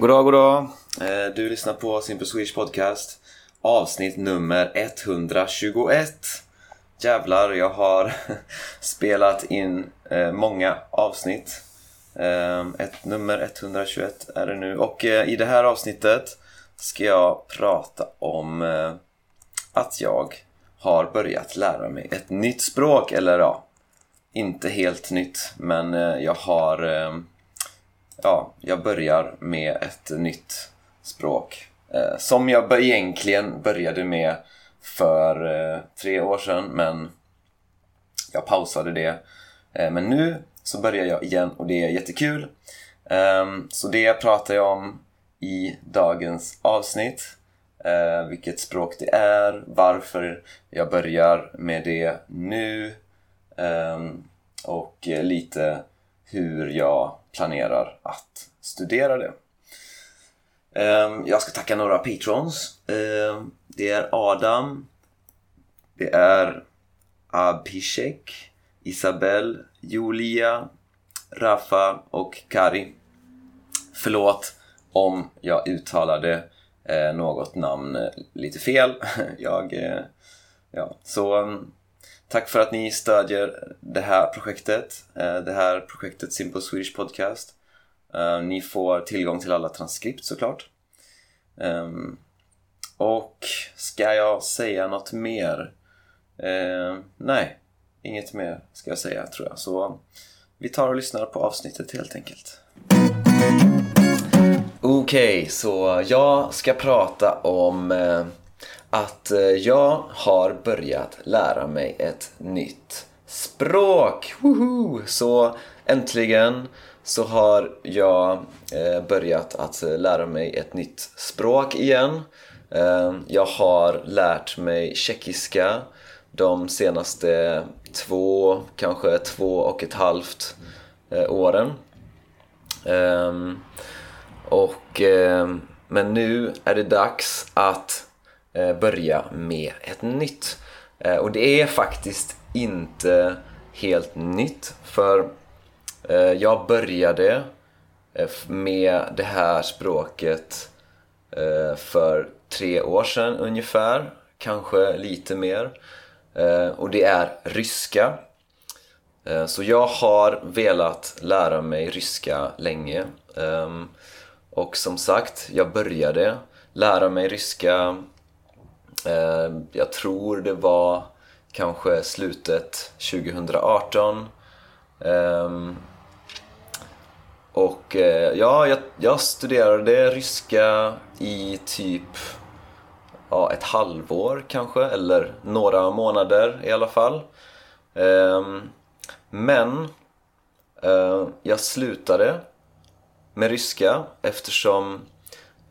Goddag, goddag. Eh, du lyssnar på Simple Swedish Podcast. Avsnitt nummer 121. Jävlar, jag har spelat in eh, många avsnitt. Eh, ett, nummer 121 är det nu. Och i det här avsnittet ska jag prata om att jag har börjat lära mig ett nytt språk. Eller ja, inte helt nytt. Men jag har... Ja, jag börjar med ett nytt språk. Eh, som jag egentligen började med för eh, tre år sedan, men jag pausade det. Eh, men nu så börjar jag igen och det är jättekul. Ehm, så det pratar jag om i dagens avsnitt. Eh, vilket språk det är, varför jag börjar med det nu ehm, och eh, lite hur jag planerar att studera det. Ehm, jag ska tacka några patrons. Ehm, det är Adam. Det är Abhishek, Isabel, Julia, Rafa och Kari. Förlåt om jag uttalade eh, något namn eh, lite fel. Jag, eh, ja, så ehm, Tack för att ni stödjer det här projektet. Eh, det här projektet Simple Swedish Podcast. Eh, ni får tillgång till alla transkript såklart. Ehm, och ska jag säga något mer? Ehm, nej, inget mer ska jag säga tror jag. Så vi tar och lyssnar på avsnittet helt enkelt. Okej, så jag ska prata om eh, att eh, jag har börjat lära mig ett nytt språk. Woho! Så äntligen så har jag eh, börjat att lära mig ett nytt språk igen. Eh, jag har lärt mig tjeckiska de senaste två, kanske två och ett halvt åren. Ehm, och, men nu är det dags att Eh, börja med ett nytt. Eh, och det är faktiskt inte helt nytt för eh, jag började med det här språket för tre år sedan ungefär, kanske lite mer. Och det är ryska. Så jag har velat lära mig ryska länge. Ehm, och som sagt, jag började lära mig ryska Ehm, jag tror det var kanske slutet 2018. Ehm, och eh, ja, jag, jag studerade ryska i typ ja, ett halvår kanske, eller några månader i alla fall. Ehm, men eh, jag slutade med ryska eftersom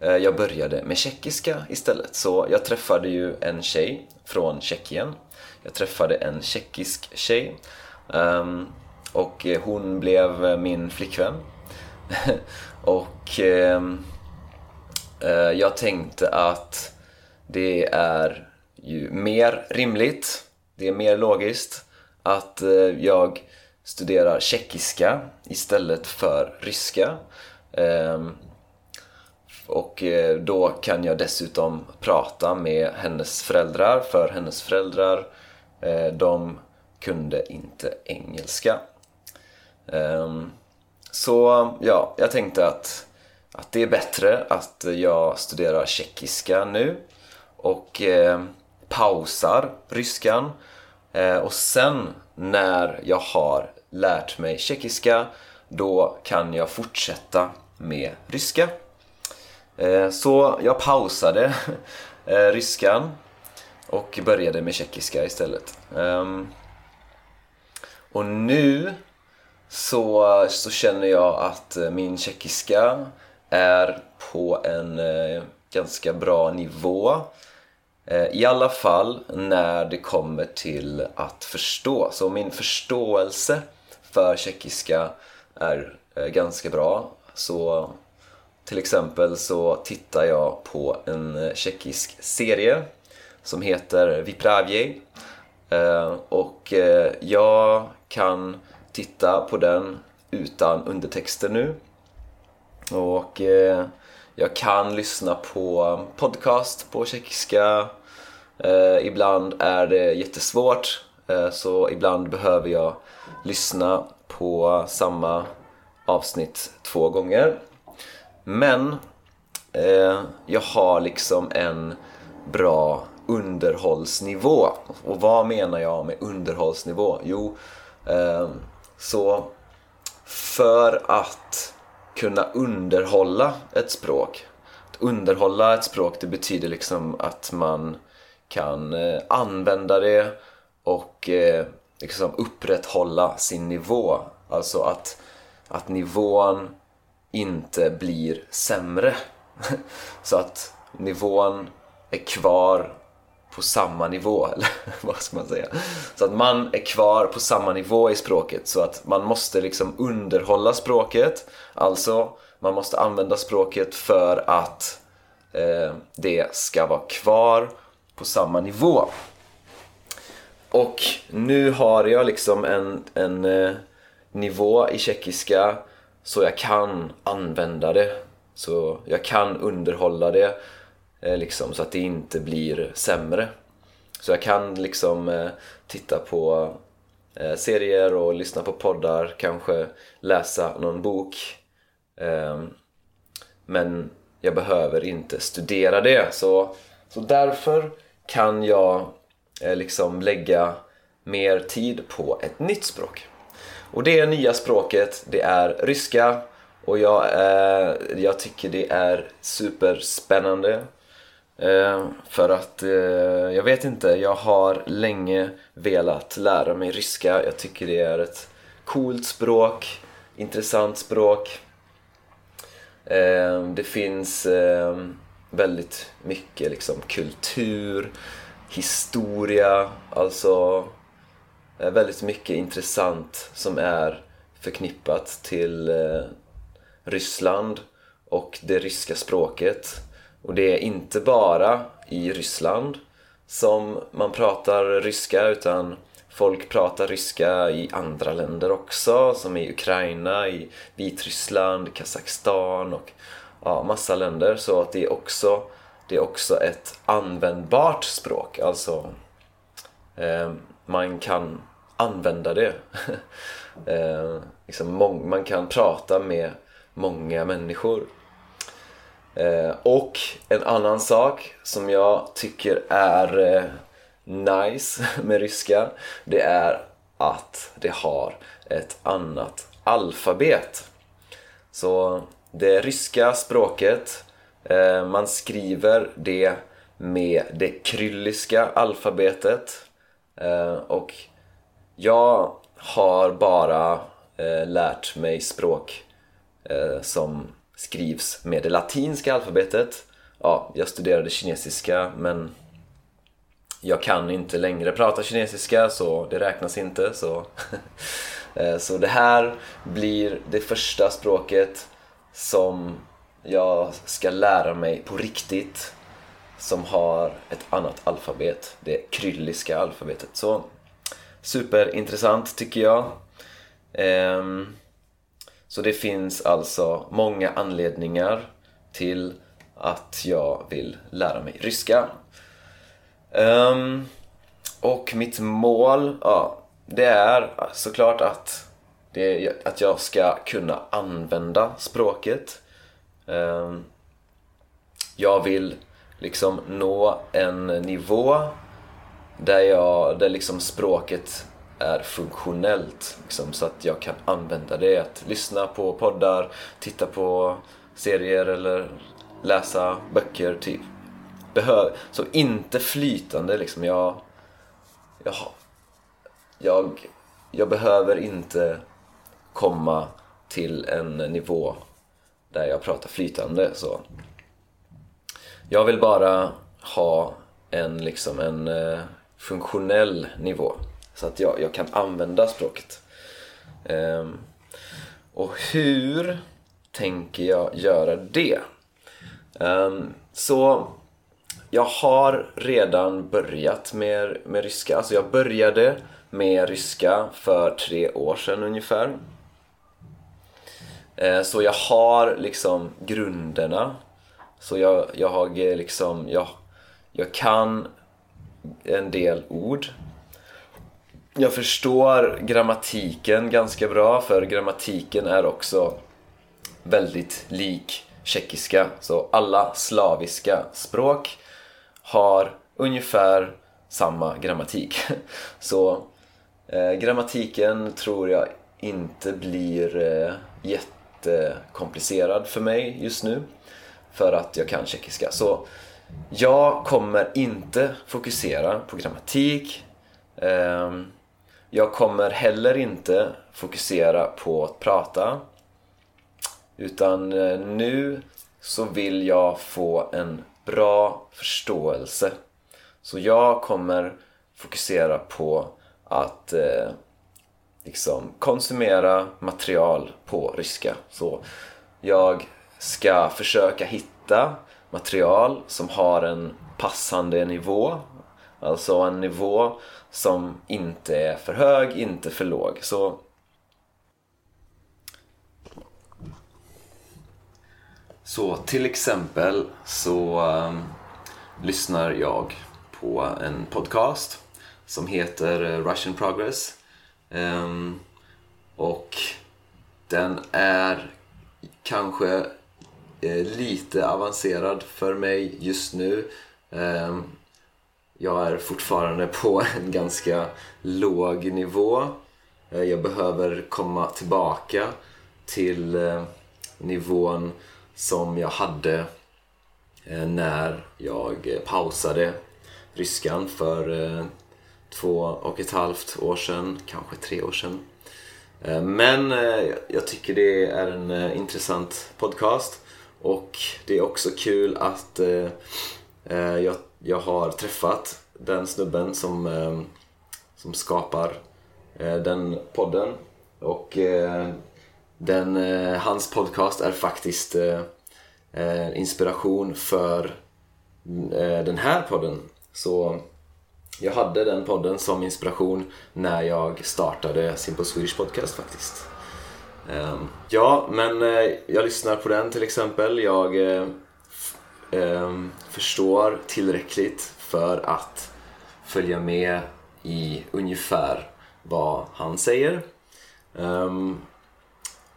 Eh, jag började med tjeckiska istället. Så jag träffade ju en tjej från Tjeckien. Jag träffade en tjeckisk tjej. Ehm, och eh, hon blev min flickvän. och ehm, eh, jag tänkte att det är ju mer rimligt, det är mer logiskt att jag studerar tjeckiska istället för ryska. Ehm, och eh, då kan jag dessutom prata med hennes föräldrar, för hennes föräldrar eh, de kunde inte engelska. Ehm, så ja, jag tänkte att, att det är bättre att jag studerar tjeckiska nu och eh, pausar ryskan. Och sen när jag har lärt mig tjeckiska då kan jag fortsätta med ryska. Eh, så jag pausade eh, ryskan och började med tjeckiska istället. Ehm, och nu så, så känner jag att eh, min tjeckiska är på en ganska bra nivå. I alla fall när det kommer till att förstå. Så min förståelse för tjeckiska är ganska bra. Så till exempel så tittar jag på en eh, tjeckisk serie som heter Vipravje. Eh, och eh, jag kan titta på den utan undertexter nu. Och jag kan lyssna på podcast på tjeckiska. Ibland är det jättesvårt, så ibland behöver jag lyssna på samma avsnitt två gånger. Men eh, jag har liksom en bra underhållsnivå. Och vad menar jag med underhållsnivå? Jo, eh, så för att kunna underhålla ett språk. Att underhålla ett språk det betyder liksom att man kan eh, använda det och eh, liksom upprätthålla sin nivå. Alltså att, att nivån inte blir sämre. Så att nivån är kvar på samma nivå, eller vad ska man säga? Så att man är kvar på samma nivå i språket, så att man måste liksom underhålla språket. Alltså, man måste använda språket för att eh, det ska vara kvar på samma nivå. Och nu har jag liksom en, en eh, nivå i tjeckiska så jag kan använda det. Så jag kan underhålla det eh, liksom, så att det inte blir sämre. Så jag kan liksom eh, titta på eh, serier och lyssna på poddar, kanske läsa någon bok. Ehm, men jag behöver inte studera det. Så, så därför kan jag liksom lägga mer tid på ett nytt språk. Och det nya språket, det är ryska och jag, eh, jag tycker det är superspännande. Eh, för att, eh, jag vet inte, jag har länge velat lära mig ryska. Jag tycker det är ett coolt språk, intressant språk. Eh, det finns eh, väldigt mycket liksom kultur, historia, alltså Eh, väldigt mycket intressant som är förknippat till eh, Ryssland och det ryska språket. Och det är inte bara i Ryssland som man pratar ryska utan folk pratar ryska i andra länder också som i Ukraina, i Vitryssland, Kazakstan och ja, massa länder. Så att det är också, det är också ett användbart språk. Alltså eh, man kan använda det. eh, liksom man kan prata med många människor. Eh, och en annan sak som jag tycker är eh, nice med ryska det är att det har ett annat alfabet. Så det ryska språket, eh, man skriver det med det krylliska alfabetet eh, och jag har bara eh, lärt mig språk eh, som skrivs med det latinska alfabetet. Ja, jag studerade kinesiska men jag kan inte längre prata kinesiska så det räknas inte. Så, eh, så det här blir det första språket som jag ska lära mig på riktigt som har ett annat alfabet, det krylliska alfabetet. Så superintressant tycker jag. Um, så det finns alltså många anledningar till att jag vill lära mig ryska. Um, och mitt mål, ja, det är såklart att, det, att jag ska kunna använda språket. Um, jag vill liksom nå en nivå där, jag, där liksom språket är funktionellt liksom, så att jag kan använda det. Att lyssna på poddar, titta på serier eller läsa böcker. Typ. Behöv, så inte flytande liksom. Jag, jag, jag, jag behöver inte komma till en nivå där jag pratar flytande. Så. Jag vill bara ha en, liksom en eh, funktionell nivå. Så att jag, jag kan använda språket. Um, och hur tänker jag göra det? Um, så jag har redan börjat med, med ryska. Alltså jag började med ryska för tre år sedan ungefär. Ehm, så jag har liksom grunderna. Så jag, jag har liksom, jag, jag kan en del ord. Jag förstår grammatiken ganska bra för grammatiken är också väldigt lik tjeckiska. Så alla slaviska språk har ungefär samma grammatik. Så eh, grammatiken tror jag inte blir eh, jättekomplicerad för mig just nu. För att jag kan tjeckiska. Så jag kommer inte fokusera på grammatik. Ehm, jag kommer heller inte fokusera på att prata. Utan eh, nu så vill jag få en bra förståelse. Så jag kommer fokusera på att eh, liksom konsumera material på ryska. Så jag ska försöka hitta material som har en passande nivå. Alltså en nivå som inte är för hög, inte för låg. Så Så till exempel så um, lyssnar jag på en podcast som heter eh, Russian Progress. Um, och den är kanske Eh, lite avancerad för mig just nu. Ehm, jag är fortfarande på en ganska låg nivå. Eh, jag behöver komma tillbaka till eh, nivån som jag hade när jag pausade ryskan för två och ett halvt år sedan, kanske tre år sedan. Men jag tycker det är en intressant podcast och det är också kul att eh, eh, jag, har träffat den snubben som, eh, som skapar den podden och den, eh, hans podcast är faktiskt eh, inspiration för eh, den här podden. Så jag hade den podden som inspiration när jag startade Simple Swedish Podcast faktiskt. Ehm, ja, men eh, jag lyssnar på den till exempel. Jag eh, ehm, förstår tillräckligt för att följa med i ungefär vad han säger. Ehm,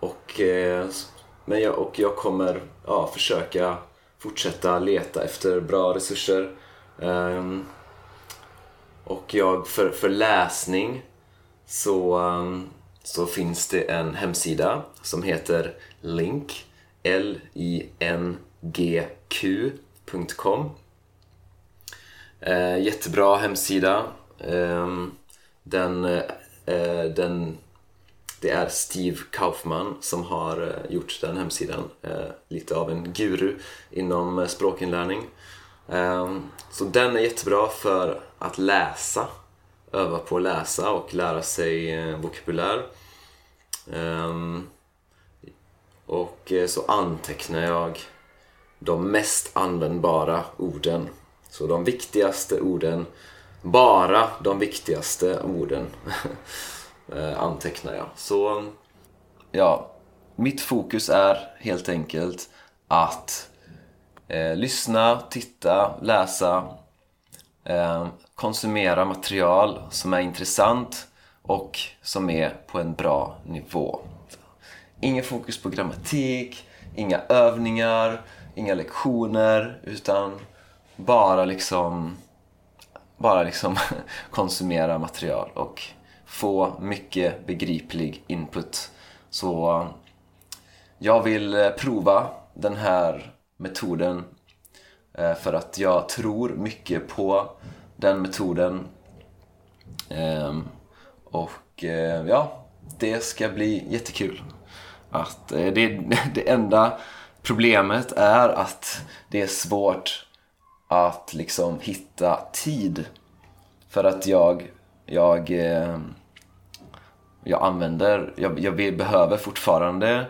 och, eh, men jag, och jag kommer ja, försöka fortsätta leta efter bra resurser. Um, och jag, för, för läsning så, um, så finns det en hemsida som heter link l-i-n-g-q.com eh, Jättebra hemsida. Eh, den, eh, den det är Steve Kaufman som har eh, gjort den hemsidan. Eh, lite av en guru inom eh, språkinlärning. Ehm, så den är jättebra för att läsa, öva på att läsa och lära sig eh, vokabulär. Ehm, och eh, så antecknar jag de mest användbara orden. Så de viktigaste orden, bara de viktigaste orden. Eh, antecknar jag. Så ja, mitt fokus är helt enkelt att eh, lyssna, titta, läsa, eh, konsumera material som är intressant och som är på en bra nivå. Ingen fokus på grammatik, inga övningar, inga lektioner utan bara liksom bara liksom konsumera material och få mycket begriplig input. Så jag vill eh, prova den här metoden eh, för att jag tror mycket på den metoden. Ehm, och eh, ja, det ska bli jättekul. Att eh, det, det enda problemet är att det är svårt att liksom hitta tid. För att jag, jag eh, jag använder, jag, jag behöver fortfarande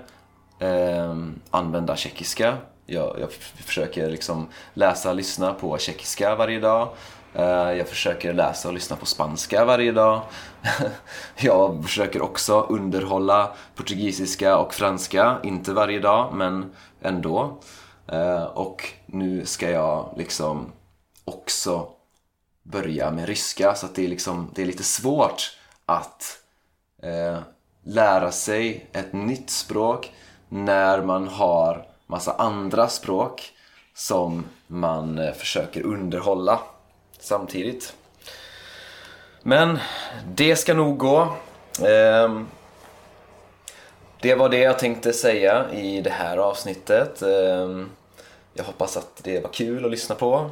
eh, använda tjeckiska. Jag, jag försöker liksom läsa och lyssna på tjeckiska varje dag. Eh, jag försöker läsa och lyssna på spanska varje dag. jag försöker också underhålla portugisiska och franska, inte varje dag men ändå. Eh, och nu ska jag liksom också börja med ryska så att det är, liksom, det är lite svårt att eh, lära sig ett nytt språk när man har massa andra språk som man försöker underhålla samtidigt. Men det ska nog gå. Ehm, det var det jag tänkte säga i det här avsnittet. Ehm, jag hoppas att det var kul att lyssna på.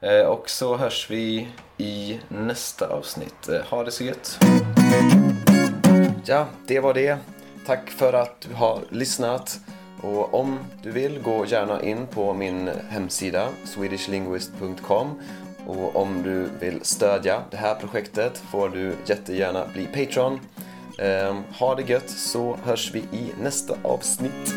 Eh, och så hörs vi i nästa avsnitt. Eh, ha det så gött! Ja, det var det. Tack för att du har lyssnat. Och om du vill, gå gärna in på min hemsida swedishlinguist.com och om du vill stödja det här projektet får du jättegärna bli Patreon. Ehm, ha det gött så hörs vi i nästa avsnitt.